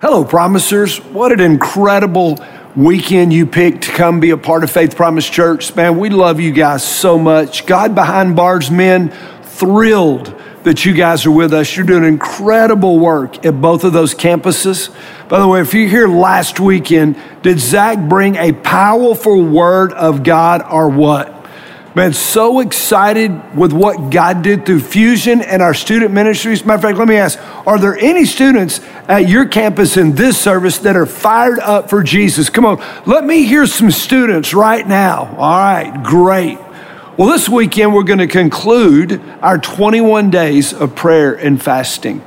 Hello, promisers. What an incredible weekend you picked to come be a part of Faith Promise Church. Man, we love you guys so much. God behind bars, men, thrilled that you guys are with us. You're doing incredible work at both of those campuses. By the way, if you're here last weekend, did Zach bring a powerful word of God or what? Man, so excited with what God did through Fusion and our student ministries. Matter of fact, let me ask Are there any students at your campus in this service that are fired up for Jesus? Come on, let me hear some students right now. All right, great. Well, this weekend we're going to conclude our 21 days of prayer and fasting.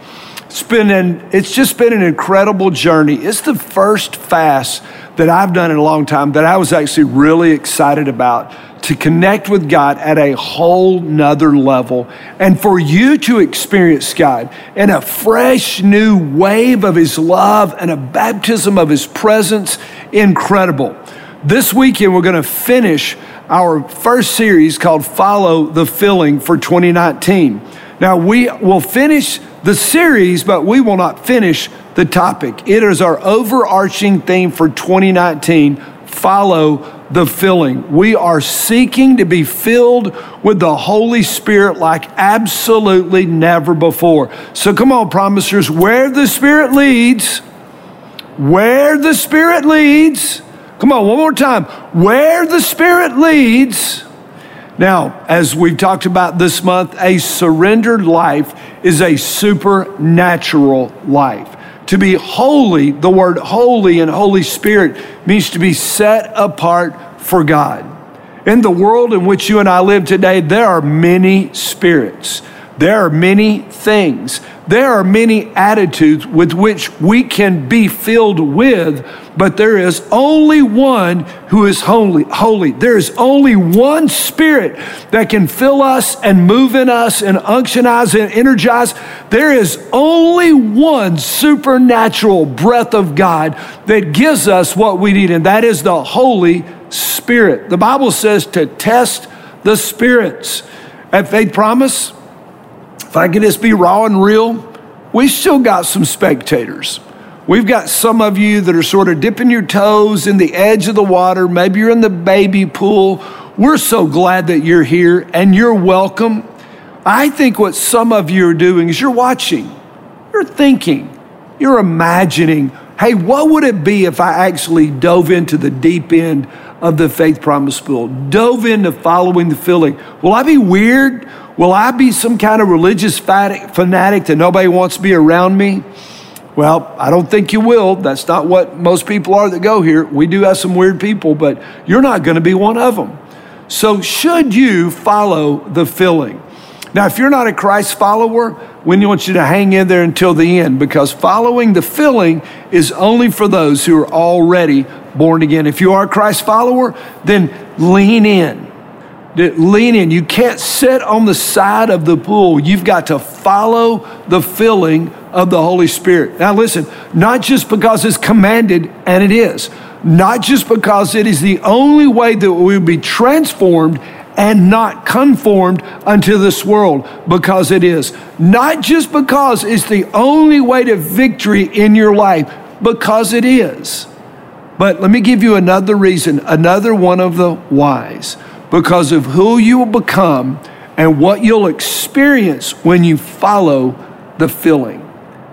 It's been an, it's just been an incredible journey. It's the first fast that I've done in a long time that I was actually really excited about to connect with God at a whole nother level and for you to experience God in a fresh new wave of His love and a baptism of His presence. Incredible. This weekend, we're going to finish our first series called Follow the Filling for 2019. Now, we will finish the series, but we will not finish the topic. It is our overarching theme for 2019 follow the filling. We are seeking to be filled with the Holy Spirit like absolutely never before. So come on, promisers, where the Spirit leads, where the Spirit leads, come on, one more time, where the Spirit leads. Now, as we've talked about this month, a surrendered life is a supernatural life. To be holy, the word holy and Holy Spirit means to be set apart for God. In the world in which you and I live today, there are many spirits. There are many things. There are many attitudes with which we can be filled with, but there is only one who is holy. Holy. There is only one spirit that can fill us and move in us and unctionize and energize. There is only one supernatural breath of God that gives us what we need, and that is the Holy Spirit. The Bible says to test the spirits. At Faith Promise, if I can just be raw and real, we still got some spectators. We've got some of you that are sort of dipping your toes in the edge of the water. Maybe you're in the baby pool. We're so glad that you're here and you're welcome. I think what some of you are doing is you're watching, you're thinking, you're imagining hey, what would it be if I actually dove into the deep end of the faith promise pool, dove into following the filling? Will I be weird? Will I be some kind of religious fanatic that nobody wants to be around me? Well, I don't think you will. That's not what most people are that go here. We do have some weird people, but you're not going to be one of them. So, should you follow the filling? Now, if you're not a Christ follower, we want you to hang in there until the end because following the filling is only for those who are already born again. If you are a Christ follower, then lean in lean in. You can't sit on the side of the pool. You've got to follow the filling of the Holy Spirit. Now, listen, not just because it's commanded, and it is, not just because it is the only way that we will be transformed and not conformed unto this world, because it is. Not just because it's the only way to victory in your life, because it is. But let me give you another reason, another one of the whys because of who you will become and what you'll experience when you follow the filling.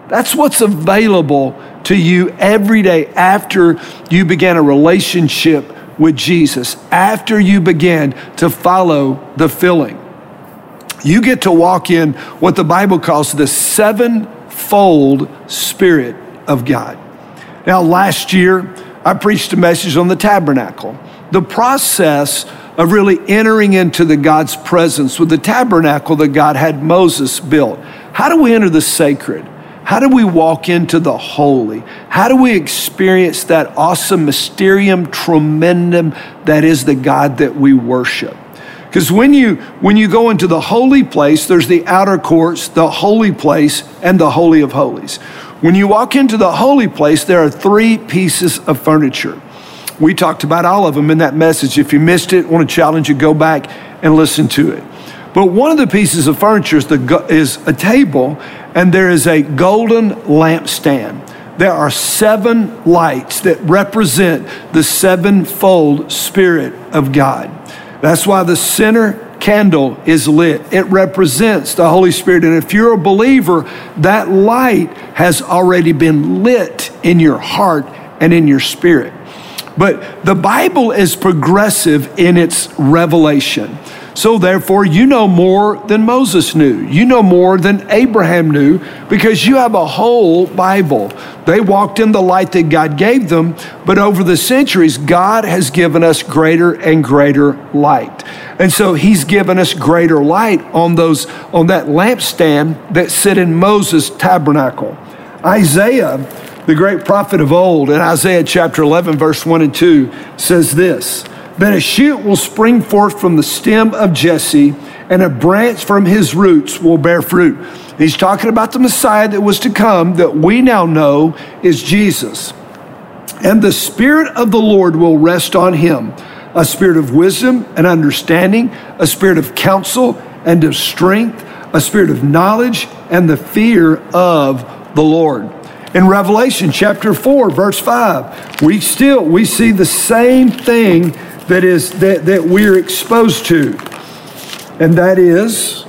That's what's available to you every day after you began a relationship with Jesus, after you began to follow the filling. You get to walk in what the Bible calls the sevenfold Spirit of God. Now, last year, I preached a message on the tabernacle. The process of really entering into the God's presence with the tabernacle that God had Moses built. How do we enter the sacred? How do we walk into the holy? How do we experience that awesome mysterium tremendum that is the God that we worship? Because when you when you go into the holy place, there's the outer courts, the holy place, and the holy of holies. When you walk into the holy place, there are three pieces of furniture. We talked about all of them in that message. If you missed it, I want to challenge you, go back and listen to it. But one of the pieces of furniture is, the, is a table, and there is a golden lampstand. there are seven lights that represent the sevenfold Spirit of God. That's why the center candle is lit. It represents the Holy Spirit. And if you're a believer, that light has already been lit in your heart and in your spirit. But the Bible is progressive in its revelation. So therefore, you know more than Moses knew. You know more than Abraham knew because you have a whole Bible. They walked in the light that God gave them, but over the centuries, God has given us greater and greater light. And so he's given us greater light on those on that lampstand that sit in Moses' tabernacle. Isaiah, the great prophet of old, in Isaiah chapter 11, verse 1 and 2, says this then a shoot will spring forth from the stem of Jesse, and a branch from his roots will bear fruit. He's talking about the Messiah that was to come, that we now know is Jesus. And the Spirit of the Lord will rest on him a spirit of wisdom and understanding, a spirit of counsel and of strength, a spirit of knowledge and the fear of the Lord. In Revelation chapter 4, verse 5, we still we see the same thing that is that, that we're exposed to. And that is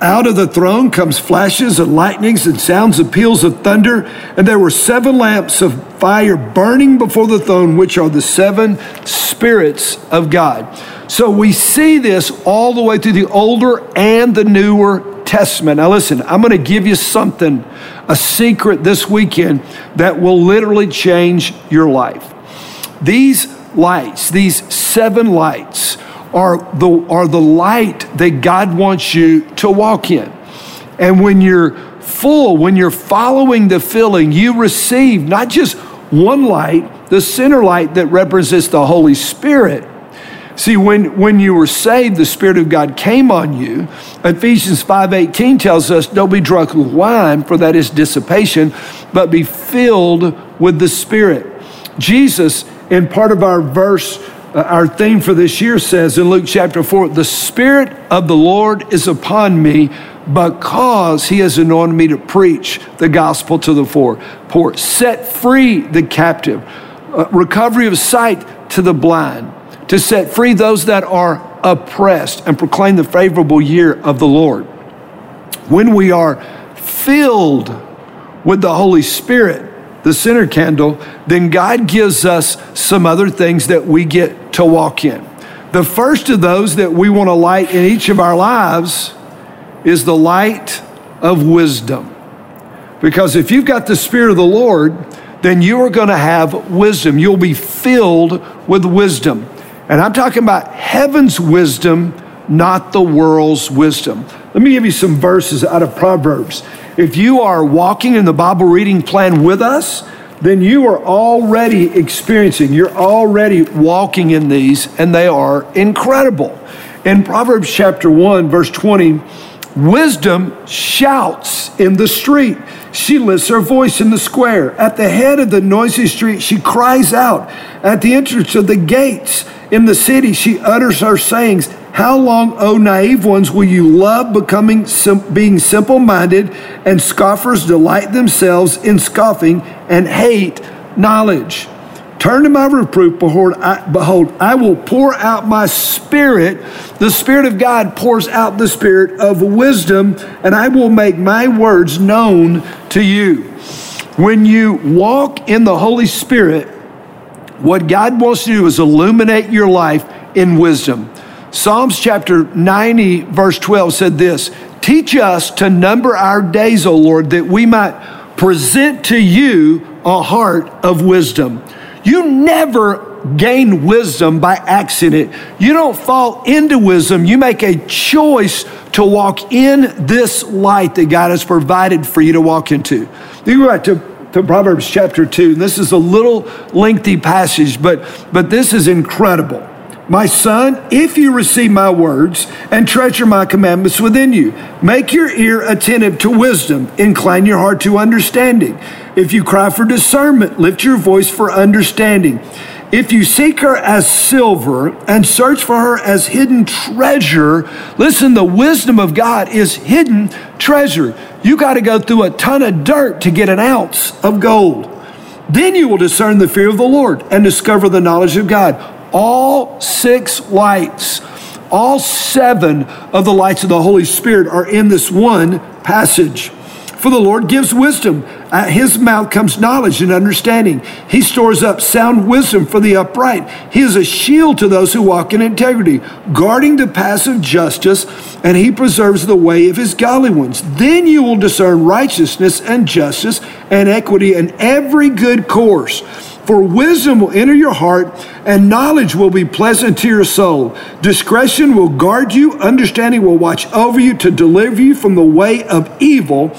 out of the throne comes flashes and lightnings and sounds of peals of thunder. And there were seven lamps of fire burning before the throne, which are the seven spirits of God. So we see this all the way through the Older and the Newer Testament. Now, listen, I'm going to give you something, a secret this weekend that will literally change your life. These lights, these seven lights, are the, are the light that God wants you to walk in. And when you're full, when you're following the filling, you receive not just one light, the center light that represents the Holy Spirit. See, when, when you were saved, the Spirit of God came on you. Ephesians 5.18 tells us, don't be drunk with wine, for that is dissipation, but be filled with the Spirit. Jesus and part of our verse, uh, our theme for this year says in Luke chapter 4 the Spirit of the Lord is upon me because he has anointed me to preach the gospel to the poor, set free the captive, uh, recovery of sight to the blind, to set free those that are oppressed, and proclaim the favorable year of the Lord. When we are filled with the Holy Spirit, the center candle, then God gives us some other things that we get to walk in. The first of those that we want to light in each of our lives is the light of wisdom. Because if you've got the Spirit of the Lord, then you are going to have wisdom. You'll be filled with wisdom. And I'm talking about heaven's wisdom, not the world's wisdom. Let me give you some verses out of Proverbs. If you are walking in the Bible reading plan with us, then you are already experiencing, you're already walking in these, and they are incredible. In Proverbs chapter 1, verse 20, wisdom shouts in the street. She lifts her voice in the square. At the head of the noisy street, she cries out. At the entrance of the gates in the city, she utters her sayings. How long, O naive ones, will you love becoming sim- being simple minded, and scoffers delight themselves in scoffing and hate knowledge? Turn to my reproof, behold I, behold, I will pour out my spirit. The Spirit of God pours out the spirit of wisdom, and I will make my words known to you. When you walk in the Holy Spirit, what God wants to do is illuminate your life in wisdom. Psalms chapter 90, verse 12 said this Teach us to number our days, O Lord, that we might present to you a heart of wisdom. You never gain wisdom by accident. You don't fall into wisdom. You make a choice to walk in this light that God has provided for you to walk into. You go back to, to Proverbs chapter 2. This is a little lengthy passage, but, but this is incredible. My son, if you receive my words and treasure my commandments within you, make your ear attentive to wisdom, incline your heart to understanding. If you cry for discernment, lift your voice for understanding. If you seek her as silver and search for her as hidden treasure, listen, the wisdom of God is hidden treasure. You got to go through a ton of dirt to get an ounce of gold. Then you will discern the fear of the Lord and discover the knowledge of God. All six lights, all seven of the lights of the Holy Spirit are in this one passage. For the Lord gives wisdom. At his mouth comes knowledge and understanding. He stores up sound wisdom for the upright. He is a shield to those who walk in integrity, guarding the paths of justice, and he preserves the way of his godly ones. Then you will discern righteousness and justice and equity and every good course. For wisdom will enter your heart, and knowledge will be pleasant to your soul. Discretion will guard you, understanding will watch over you to deliver you from the way of evil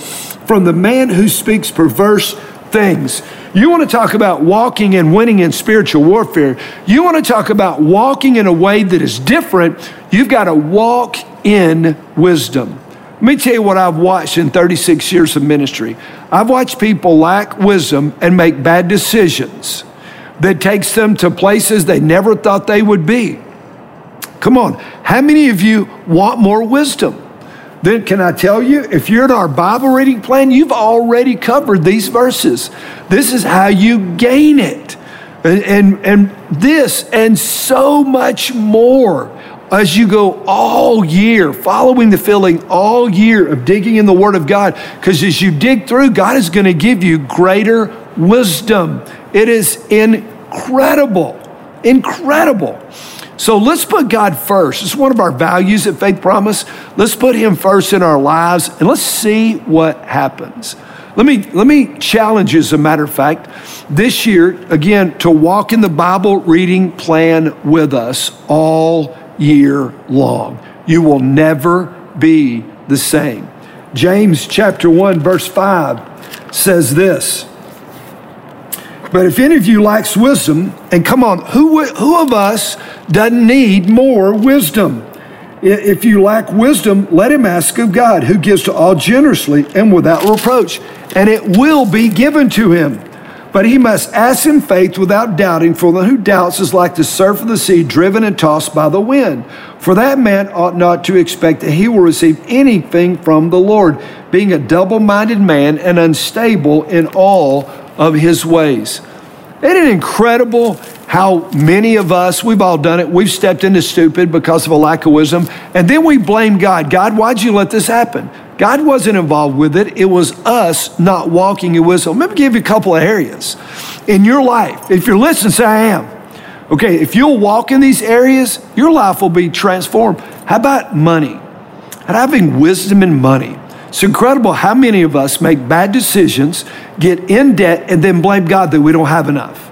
from the man who speaks perverse things. You want to talk about walking and winning in spiritual warfare. You want to talk about walking in a way that is different. You've got to walk in wisdom. Let me tell you what I've watched in 36 years of ministry. I've watched people lack wisdom and make bad decisions that takes them to places they never thought they would be. Come on, how many of you want more wisdom? Then can I tell you, if you're in our Bible reading plan, you've already covered these verses. This is how you gain it. And, and, and this and so much more as you go all year, following the filling all year of digging in the Word of God. Because as you dig through, God is going to give you greater wisdom. It is incredible, incredible. So let's put God first. It's one of our values at Faith Promise. Let's put Him first in our lives and let's see what happens. Let me, let me challenge you, as a matter of fact, this year, again, to walk in the Bible reading plan with us all year long. You will never be the same. James chapter 1, verse 5 says this. But if any of you lacks wisdom, and come on, who, who of us doesn't need more wisdom? If you lack wisdom, let him ask of God, who gives to all generously and without reproach, and it will be given to him. But he must ask in faith without doubting, for the who doubts is like the surf of the sea, driven and tossed by the wind. For that man ought not to expect that he will receive anything from the Lord, being a double minded man and unstable in all of his ways. Isn't it incredible how many of us, we've all done it, we've stepped into stupid because of a lack of wisdom, and then we blame God. God, why'd you let this happen? God wasn't involved with it. It was us not walking in wisdom. Let me give you a couple of areas in your life. If you're listening, say, I am. Okay, if you'll walk in these areas, your life will be transformed. How about money? And having wisdom in money. It's incredible how many of us make bad decisions, get in debt, and then blame God that we don't have enough.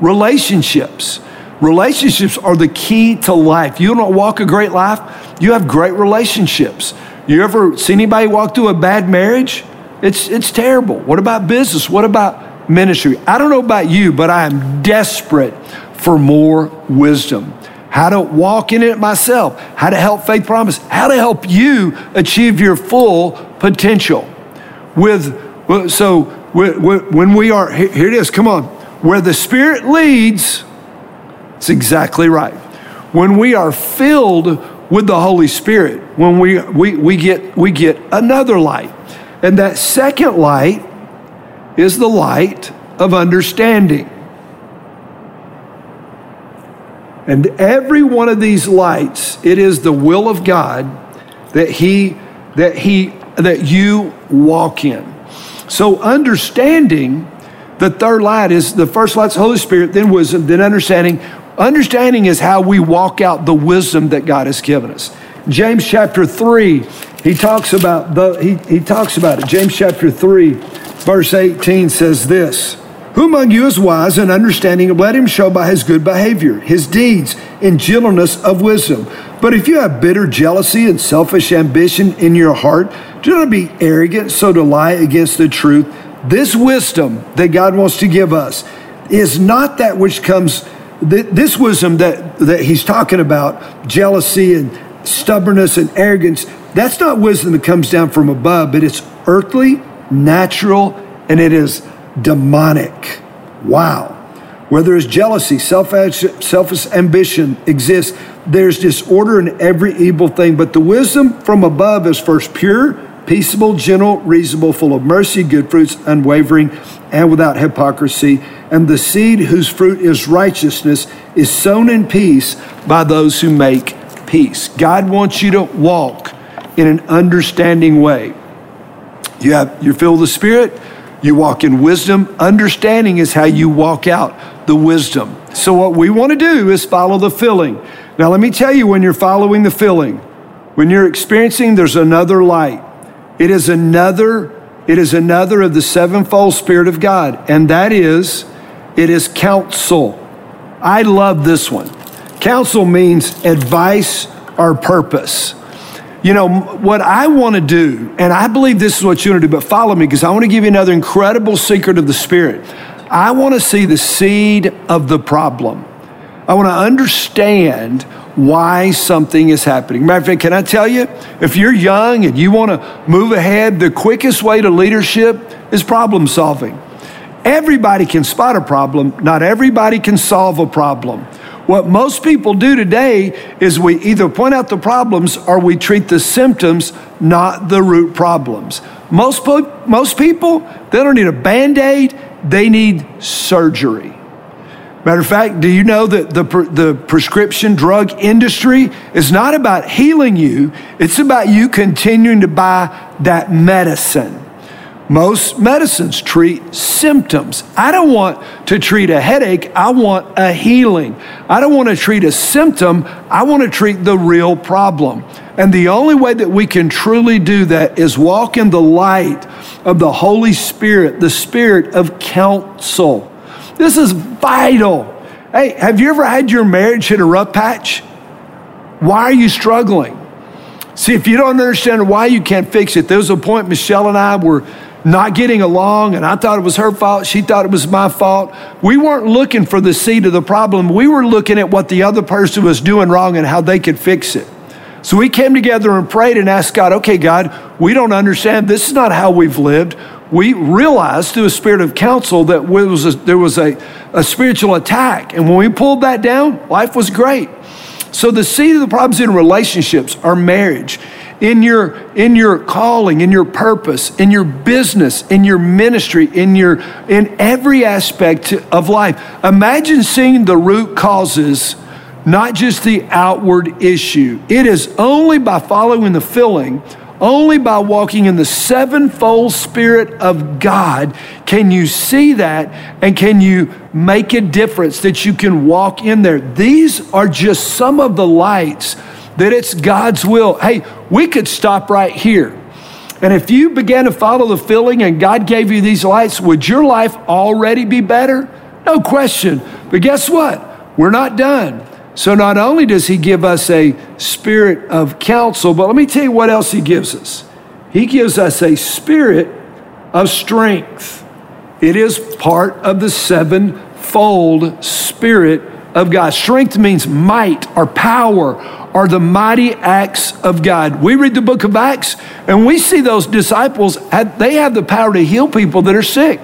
Relationships. Relationships are the key to life. You don't walk a great life, you have great relationships. You ever see anybody walk through a bad marriage? It's, it's terrible. What about business? What about ministry? I don't know about you, but I am desperate for more wisdom how to walk in it myself, how to help Faith Promise, how to help you achieve your full potential. With so when we are here it is, come on, where the Spirit leads, it's exactly right. When we are filled with the Holy Spirit, when we we, we get we get another light, and that second light is the light of understanding. And every one of these lights, it is the will of God that he that he that you walk in. So understanding the third light is the first light's Holy Spirit, then wisdom, then understanding. Understanding is how we walk out the wisdom that God has given us. James chapter 3, he talks about the he, he talks about it. James chapter 3, verse 18 says this. Who among you is wise and understanding? Let him show by his good behavior, his deeds, and gentleness of wisdom. But if you have bitter jealousy and selfish ambition in your heart, do not be arrogant so to lie against the truth. This wisdom that God wants to give us is not that which comes, this wisdom that, that he's talking about, jealousy and stubbornness and arrogance, that's not wisdom that comes down from above, but it's earthly, natural, and it is demonic. Wow. Where there is jealousy, selfish ambition exists, there's disorder in every evil thing. But the wisdom from above is first pure, peaceable, gentle, reasonable, full of mercy, good fruits, unwavering, and without hypocrisy. And the seed whose fruit is righteousness is sown in peace by those who make peace. God wants you to walk in an understanding way. You have you feel the Spirit, you walk in wisdom. Understanding is how you walk out the wisdom. So what we want to do is follow the filling. Now let me tell you when you're following the filling, when you're experiencing there's another light. It is another it is another of the sevenfold spirit of God, and that is it is counsel. I love this one. Counsel means advice or purpose. You know, what I want to do, and I believe this is what you want to do, but follow me because I want to give you another incredible secret of the Spirit. I want to see the seed of the problem. I want to understand why something is happening. Matter of fact, can I tell you, if you're young and you want to move ahead, the quickest way to leadership is problem solving. Everybody can spot a problem, not everybody can solve a problem. What most people do today is we either point out the problems or we treat the symptoms, not the root problems. Most, most people, they don't need a band aid, they need surgery. Matter of fact, do you know that the, the prescription drug industry is not about healing you, it's about you continuing to buy that medicine. Most medicines treat symptoms. I don't want to treat a headache, I want a healing. I don't want to treat a symptom, I want to treat the real problem. And the only way that we can truly do that is walk in the light of the Holy Spirit, the Spirit of counsel. This is vital. Hey, have you ever had your marriage hit a rough patch? Why are you struggling? See, if you don't understand why you can't fix it, there was a point Michelle and I were not getting along, and I thought it was her fault. She thought it was my fault. We weren't looking for the seed of the problem. We were looking at what the other person was doing wrong and how they could fix it. So we came together and prayed and asked God, okay, God, we don't understand. This is not how we've lived. We realized through a spirit of counsel that was a, there was a, a spiritual attack. And when we pulled that down, life was great. So the seed of the problems in relationships are marriage in your in your calling in your purpose in your business in your ministry in your in every aspect of life. Imagine seeing the root causes not just the outward issue. It is only by following the filling only by walking in the sevenfold spirit of God can you see that and can you make a difference that you can walk in there. These are just some of the lights that it's God's will. Hey, we could stop right here. And if you began to follow the filling and God gave you these lights, would your life already be better? No question. But guess what? We're not done. So not only does He give us a spirit of counsel, but let me tell you what else He gives us. He gives us a spirit of strength. It is part of the sevenfold spirit of God. Strength means might or power are the mighty acts of God. We read the book of Acts and we see those disciples, they have the power to heal people that are sick.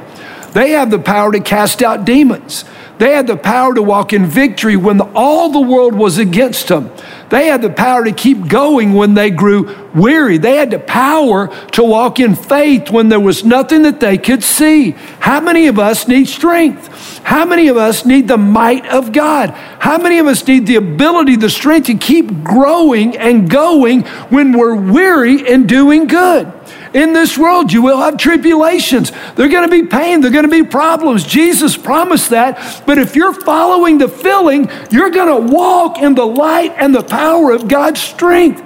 They have the power to cast out demons. They had the power to walk in victory when all the world was against them. They had the power to keep going when they grew weary. They had the power to walk in faith when there was nothing that they could see. How many of us need strength? How many of us need the might of God? How many of us need the ability, the strength to keep growing and going when we're weary and doing good? In this world, you will have tribulations. They're going to be pain. They're going to be problems. Jesus promised that. But if you're following the filling, you're going to walk in the light and the power of God's strength.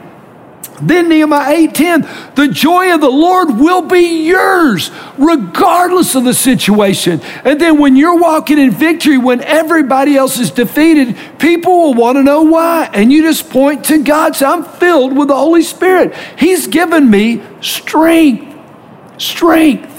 Then Nehemiah 8:10, the joy of the Lord will be yours regardless of the situation. And then when you're walking in victory when everybody else is defeated, people will want to know why. And you just point to God, say, I'm filled with the Holy Spirit. He's given me strength. Strength.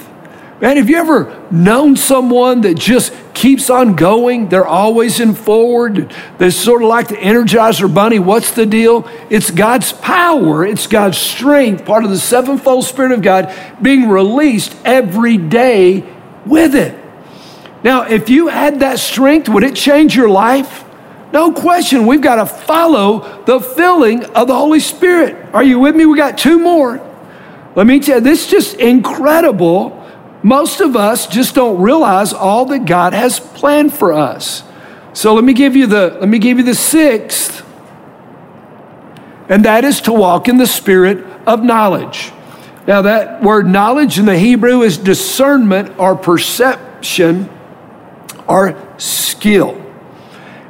Man, have you ever known someone that just keeps on going? They're always in forward. They sort of like the Energizer Bunny. What's the deal? It's God's power, it's God's strength, part of the sevenfold Spirit of God being released every day with it. Now, if you had that strength, would it change your life? No question. We've got to follow the filling of the Holy Spirit. Are you with me? We got two more. Let me tell you, this is just incredible. Most of us just don't realize all that God has planned for us. So let me give you the let me give you the sixth. And that is to walk in the spirit of knowledge. Now that word knowledge in the Hebrew is discernment or perception or skill.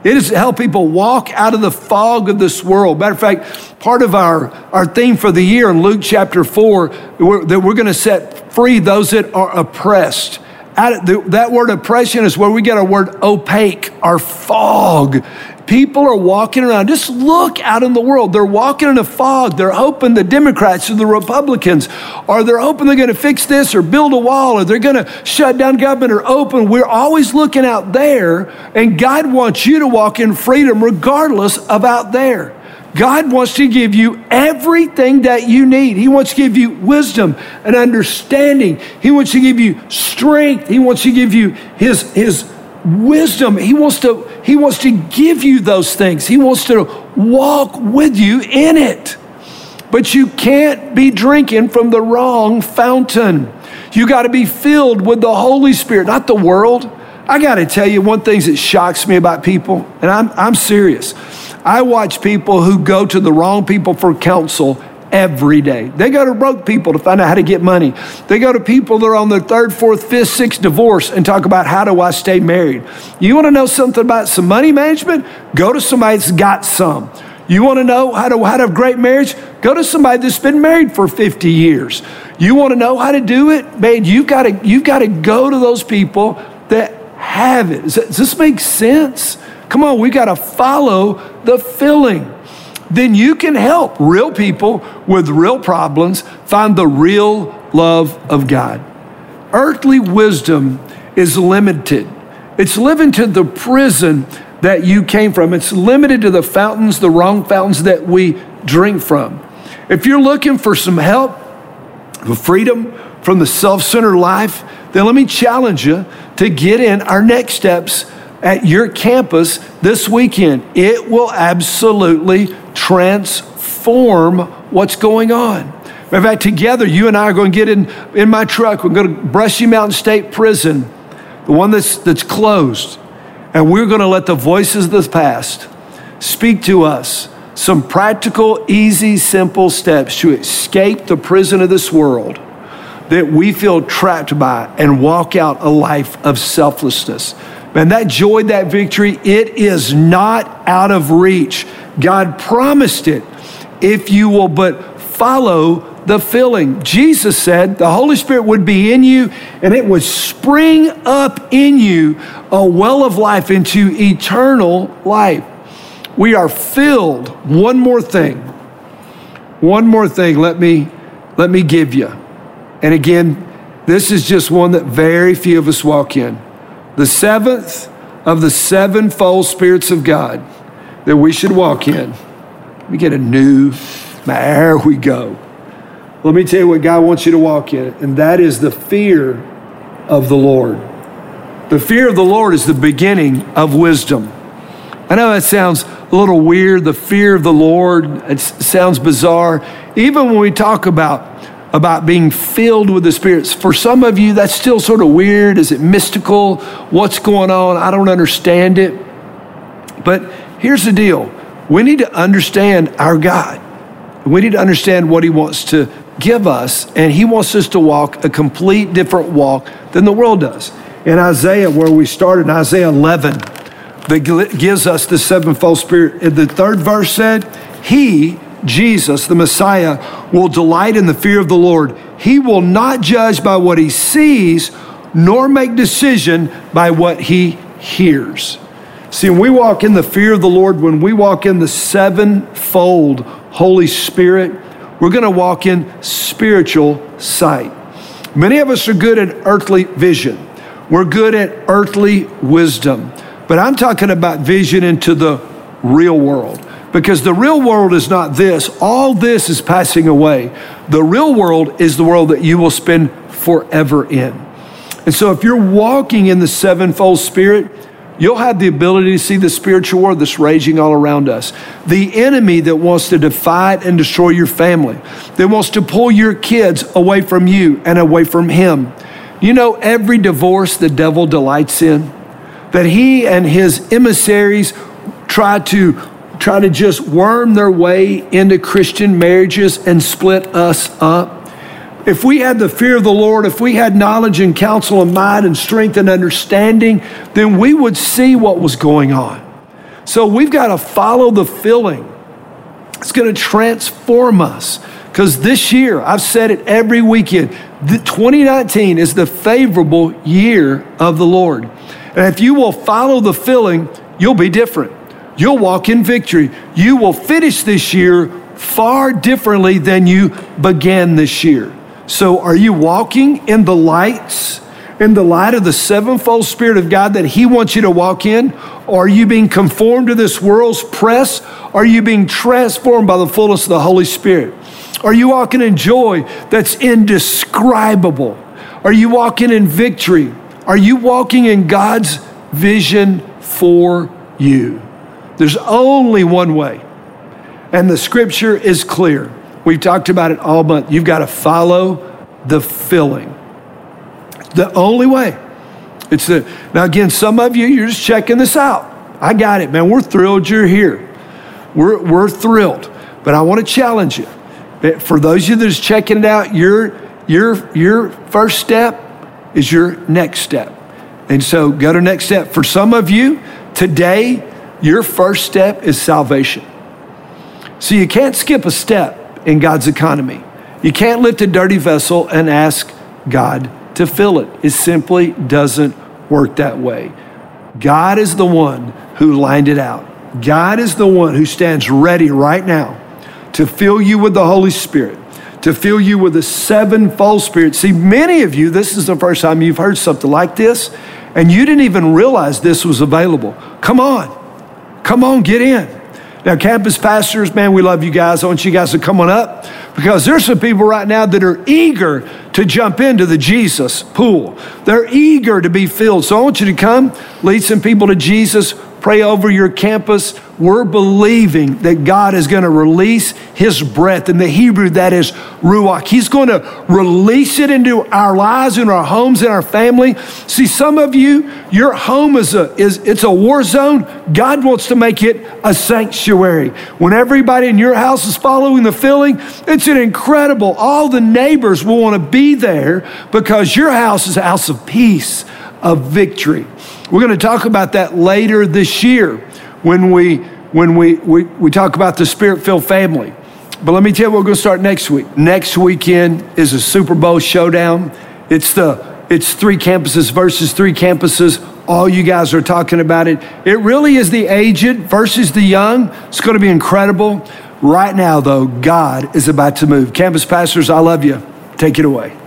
It is to help people walk out of the fog of this world. Matter of fact, part of our, our theme for the year in Luke chapter 4, we're, that we're going to set free those that are oppressed. That word oppression is where we get our word opaque, our fog. People are walking around. Just look out in the world. They're walking in a fog. They're hoping the Democrats or the Republicans, or they're hoping they're going to fix this or build a wall, or they're going to shut down government or open. We're always looking out there, and God wants you to walk in freedom regardless of out there. God wants to give you everything that you need. He wants to give you wisdom and understanding. He wants to give you strength. He wants to give you his, his wisdom. He wants to he wants to give you those things. He wants to walk with you in it. But you can't be drinking from the wrong fountain. You got to be filled with the Holy Spirit, not the world. I got to tell you one thing that shocks me about people, and I'm, I'm serious. I watch people who go to the wrong people for counsel every day. They go to broke people to find out how to get money. They go to people that are on their third, fourth, fifth, sixth divorce and talk about how do I stay married. You want to know something about some money management? Go to somebody that's got some. You want to know how to, how to have a great marriage? Go to somebody that's been married for 50 years. You want to know how to do it? Man, you've got to, you've got to go to those people that have it. Does this make sense? Come on, we got to follow the filling then you can help real people with real problems find the real love of God. Earthly wisdom is limited. It's limited to the prison that you came from. It's limited to the fountains, the wrong fountains that we drink from. If you're looking for some help, for freedom from the self centered life, then let me challenge you to get in our next steps at your campus this weekend. It will absolutely transform what's going on. In fact, together, you and I are going to get in, in my truck. We're going to Brushy Mountain State Prison, the one that's, that's closed. And we're going to let the voices of the past speak to us some practical, easy, simple steps to escape the prison of this world that we feel trapped by and walk out a life of selflessness. Man, that joy, that victory, it is not out of reach. God promised it if you will but follow the filling. Jesus said the Holy Spirit would be in you and it would spring up in you a well of life into eternal life. We are filled. One more thing. One more thing let me let me give you. And again, this is just one that very few of us walk in the seventh of the sevenfold spirits of God that we should walk in. We get a new, there we go. Let me tell you what God wants you to walk in, and that is the fear of the Lord. The fear of the Lord is the beginning of wisdom. I know that sounds a little weird, the fear of the Lord, it sounds bizarre. Even when we talk about about being filled with the Spirit. For some of you, that's still sort of weird. Is it mystical? What's going on? I don't understand it. But here's the deal we need to understand our God. We need to understand what He wants to give us, and He wants us to walk a complete different walk than the world does. In Isaiah, where we started, in Isaiah 11, that gives us the sevenfold spirit, the third verse said, He, Jesus, the Messiah, will delight in the fear of the Lord. He will not judge by what he sees, nor make decision by what he hears. See, when we walk in the fear of the Lord, when we walk in the sevenfold Holy Spirit, we're going to walk in spiritual sight. Many of us are good at earthly vision. We're good at earthly wisdom. But I'm talking about vision into the real world. Because the real world is not this. All this is passing away. The real world is the world that you will spend forever in. And so, if you're walking in the sevenfold spirit, you'll have the ability to see the spiritual war that's raging all around us. The enemy that wants to divide and destroy your family, that wants to pull your kids away from you and away from him. You know, every divorce the devil delights in, that he and his emissaries try to try to just worm their way into Christian marriages and split us up. If we had the fear of the Lord, if we had knowledge and counsel and mind and strength and understanding, then we would see what was going on. So we've got to follow the filling. It's going to transform us. Because this year, I've said it every weekend, 2019 is the favorable year of the Lord. And if you will follow the filling, you'll be different. You'll walk in victory. You will finish this year far differently than you began this year. So, are you walking in the lights, in the light of the sevenfold Spirit of God that He wants you to walk in? Are you being conformed to this world's press? Are you being transformed by the fullness of the Holy Spirit? Are you walking in joy that's indescribable? Are you walking in victory? Are you walking in God's vision for you? There's only one way, and the scripture is clear. We've talked about it all month. You've got to follow the filling. The only way. It's the now again, some of you, you're just checking this out. I got it, man. We're thrilled you're here. We're, we're thrilled. But I want to challenge you. Eh, for those of you that's checking it out, your, your, your first step is your next step. And so go to next step. For some of you, today, your first step is salvation. So you can't skip a step in God's economy. You can't lift a dirty vessel and ask God to fill it. It simply doesn't work that way. God is the one who lined it out. God is the one who stands ready right now to fill you with the Holy Spirit, to fill you with the sevenfold Spirit. See, many of you, this is the first time you've heard something like this, and you didn't even realize this was available. Come on, come on, get in. Now, campus pastors, man, we love you guys. I want you guys to come on up because there's some people right now that are eager to jump into the Jesus pool. They're eager to be filled. So I want you to come, lead some people to Jesus, pray over your campus. We're believing that God is going to release His breath. In the Hebrew, that is ruach. He's going to release it into our lives, in our homes, in our family. See, some of you, your home is a is it's a war zone. God wants to make it a sanctuary. When everybody in your house is following the filling, it's an incredible. All the neighbors will want to be there because your house is a house of peace, of victory. We're going to talk about that later this year when we when we, we, we talk about the spirit filled family. But let me tell you, we're going to start next week. Next weekend is a Super Bowl showdown. It's the it's three campuses versus three campuses. All you guys are talking about it. It really is the aged versus the young. It's going to be incredible. Right now, though, God is about to move. Campus pastors, I love you. Take it away.